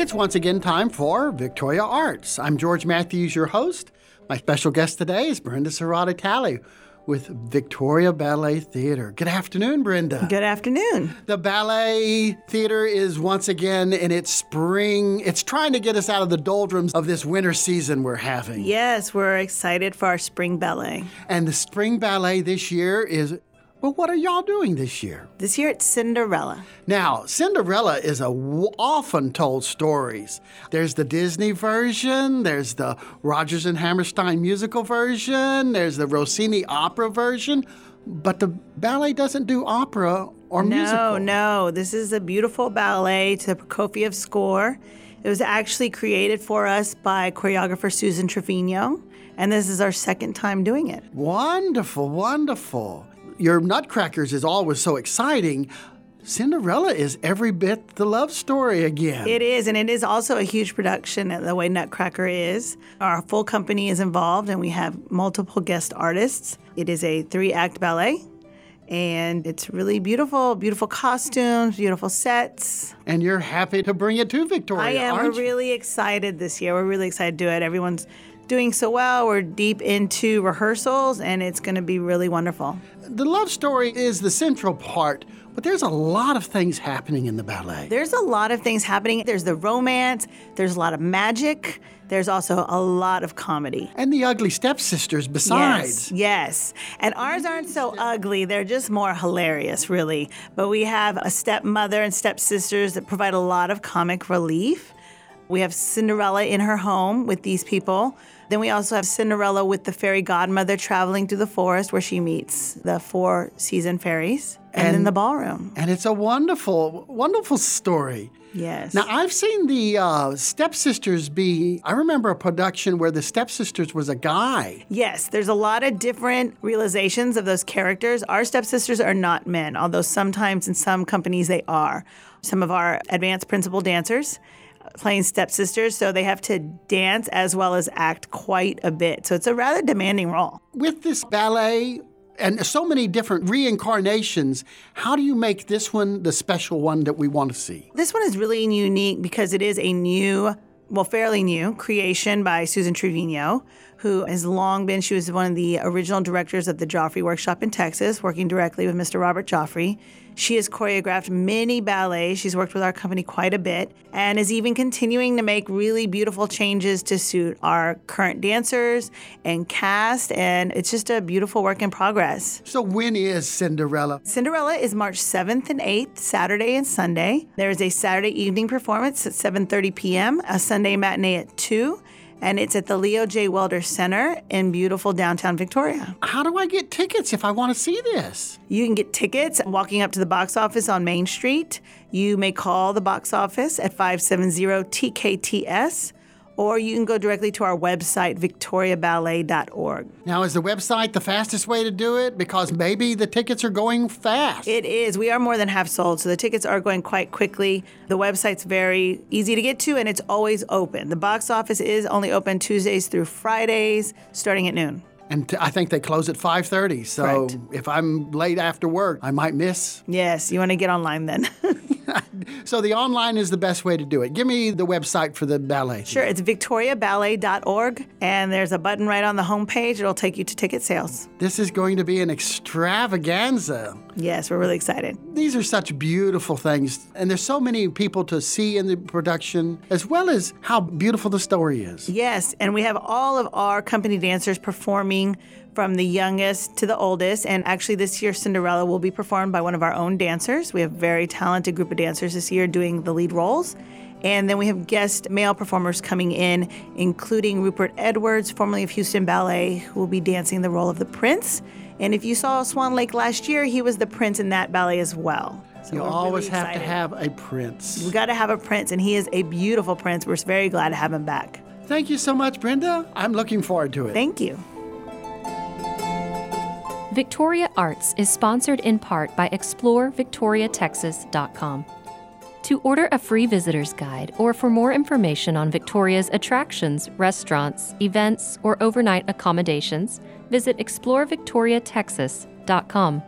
It's once again time for Victoria Arts. I'm George Matthews, your host. My special guest today is Brenda Serrata Talley with Victoria Ballet Theater. Good afternoon, Brenda. Good afternoon. The Ballet Theater is once again in its spring. It's trying to get us out of the doldrums of this winter season we're having. Yes, we're excited for our spring ballet. And the spring ballet this year is well, what are y'all doing this year? This year it's Cinderella. Now, Cinderella is a w- often told stories. There's the Disney version, there's the Rodgers and Hammerstein musical version, there's the Rossini opera version, but the ballet doesn't do opera or no, musical. No, no. This is a beautiful ballet to Prokofiev score. It was actually created for us by choreographer Susan Trevino, and this is our second time doing it. Wonderful, wonderful your Nutcrackers is always so exciting. Cinderella is every bit the love story again. It is, and it is also a huge production the way Nutcracker is. Our full company is involved, and we have multiple guest artists. It is a three act ballet. And it's really beautiful, beautiful costumes, beautiful sets. And you're happy to bring it to Victoria. I am. We're really excited this year. We're really excited to do it. Everyone's doing so well. We're deep into rehearsals, and it's going to be really wonderful. The love story is the central part, but there's a lot of things happening in the ballet. There's a lot of things happening. There's the romance, there's a lot of magic. There's also a lot of comedy. And the ugly stepsisters besides. Yes, yes. And ours aren't so ugly. They're just more hilarious, really. But we have a stepmother and stepsisters that provide a lot of comic relief. We have Cinderella in her home with these people. Then we also have Cinderella with the fairy godmother traveling through the forest where she meets the four season fairies. And, and then the ballroom. And it's a wonderful, wonderful story. Yes. Now, I've seen the uh, Stepsisters be, I remember a production where the Stepsisters was a guy. Yes, there's a lot of different realizations of those characters. Our stepsisters are not men, although sometimes in some companies they are. Some of our advanced principal dancers playing stepsisters, so they have to dance as well as act quite a bit. So it's a rather demanding role. With this ballet, and so many different reincarnations. How do you make this one the special one that we want to see? This one is really unique because it is a new, well, fairly new creation by Susan Trevino, who has long been, she was one of the original directors of the Joffrey Workshop in Texas, working directly with Mr. Robert Joffrey. She has choreographed many ballets. She's worked with our company quite a bit and is even continuing to make really beautiful changes to suit our current dancers and cast. And it's just a beautiful work in progress. So, when is Cinderella? Cinderella is March 7th and 8th, Saturday and Sunday. There is a Saturday evening performance at 7:30 p.m., a Sunday matinee at 2 and it's at the Leo J. Welder Center in beautiful downtown Victoria. How do I get tickets if I want to see this? You can get tickets walking up to the box office on Main Street. You may call the box office at 570 TKTS or you can go directly to our website, victoriaballet.org. Now, is the website the fastest way to do it? Because maybe the tickets are going fast. It is. We are more than half sold, so the tickets are going quite quickly. The website's very easy to get to, and it's always open. The box office is only open Tuesdays through Fridays, starting at noon and t- I think they close at 5:30. So Correct. if I'm late after work, I might miss. Yes, you want to get online then. so the online is the best way to do it. Give me the website for the ballet. Sure, it's victoriaballet.org, and there's a button right on the homepage. It'll take you to ticket sales. This is going to be an extravaganza. Yes, we're really excited. These are such beautiful things, and there's so many people to see in the production, as well as how beautiful the story is. Yes, and we have all of our company dancers performing from the youngest to the oldest. And actually, this year, Cinderella will be performed by one of our own dancers. We have a very talented group of dancers this year doing the lead roles. And then we have guest male performers coming in, including Rupert Edwards, formerly of Houston Ballet, who will be dancing the role of the prince. And if you saw Swan Lake last year, he was the prince in that ballet as well. So you always really have to have a prince. We got to have a prince, and he is a beautiful prince. We're very glad to have him back. Thank you so much, Brenda. I'm looking forward to it. Thank you. Victoria Arts is sponsored in part by ExploreVictoriaTexas.com. To order a free visitor's guide or for more information on Victoria's attractions, restaurants, events, or overnight accommodations, visit ExploreVictoriaTexas.com.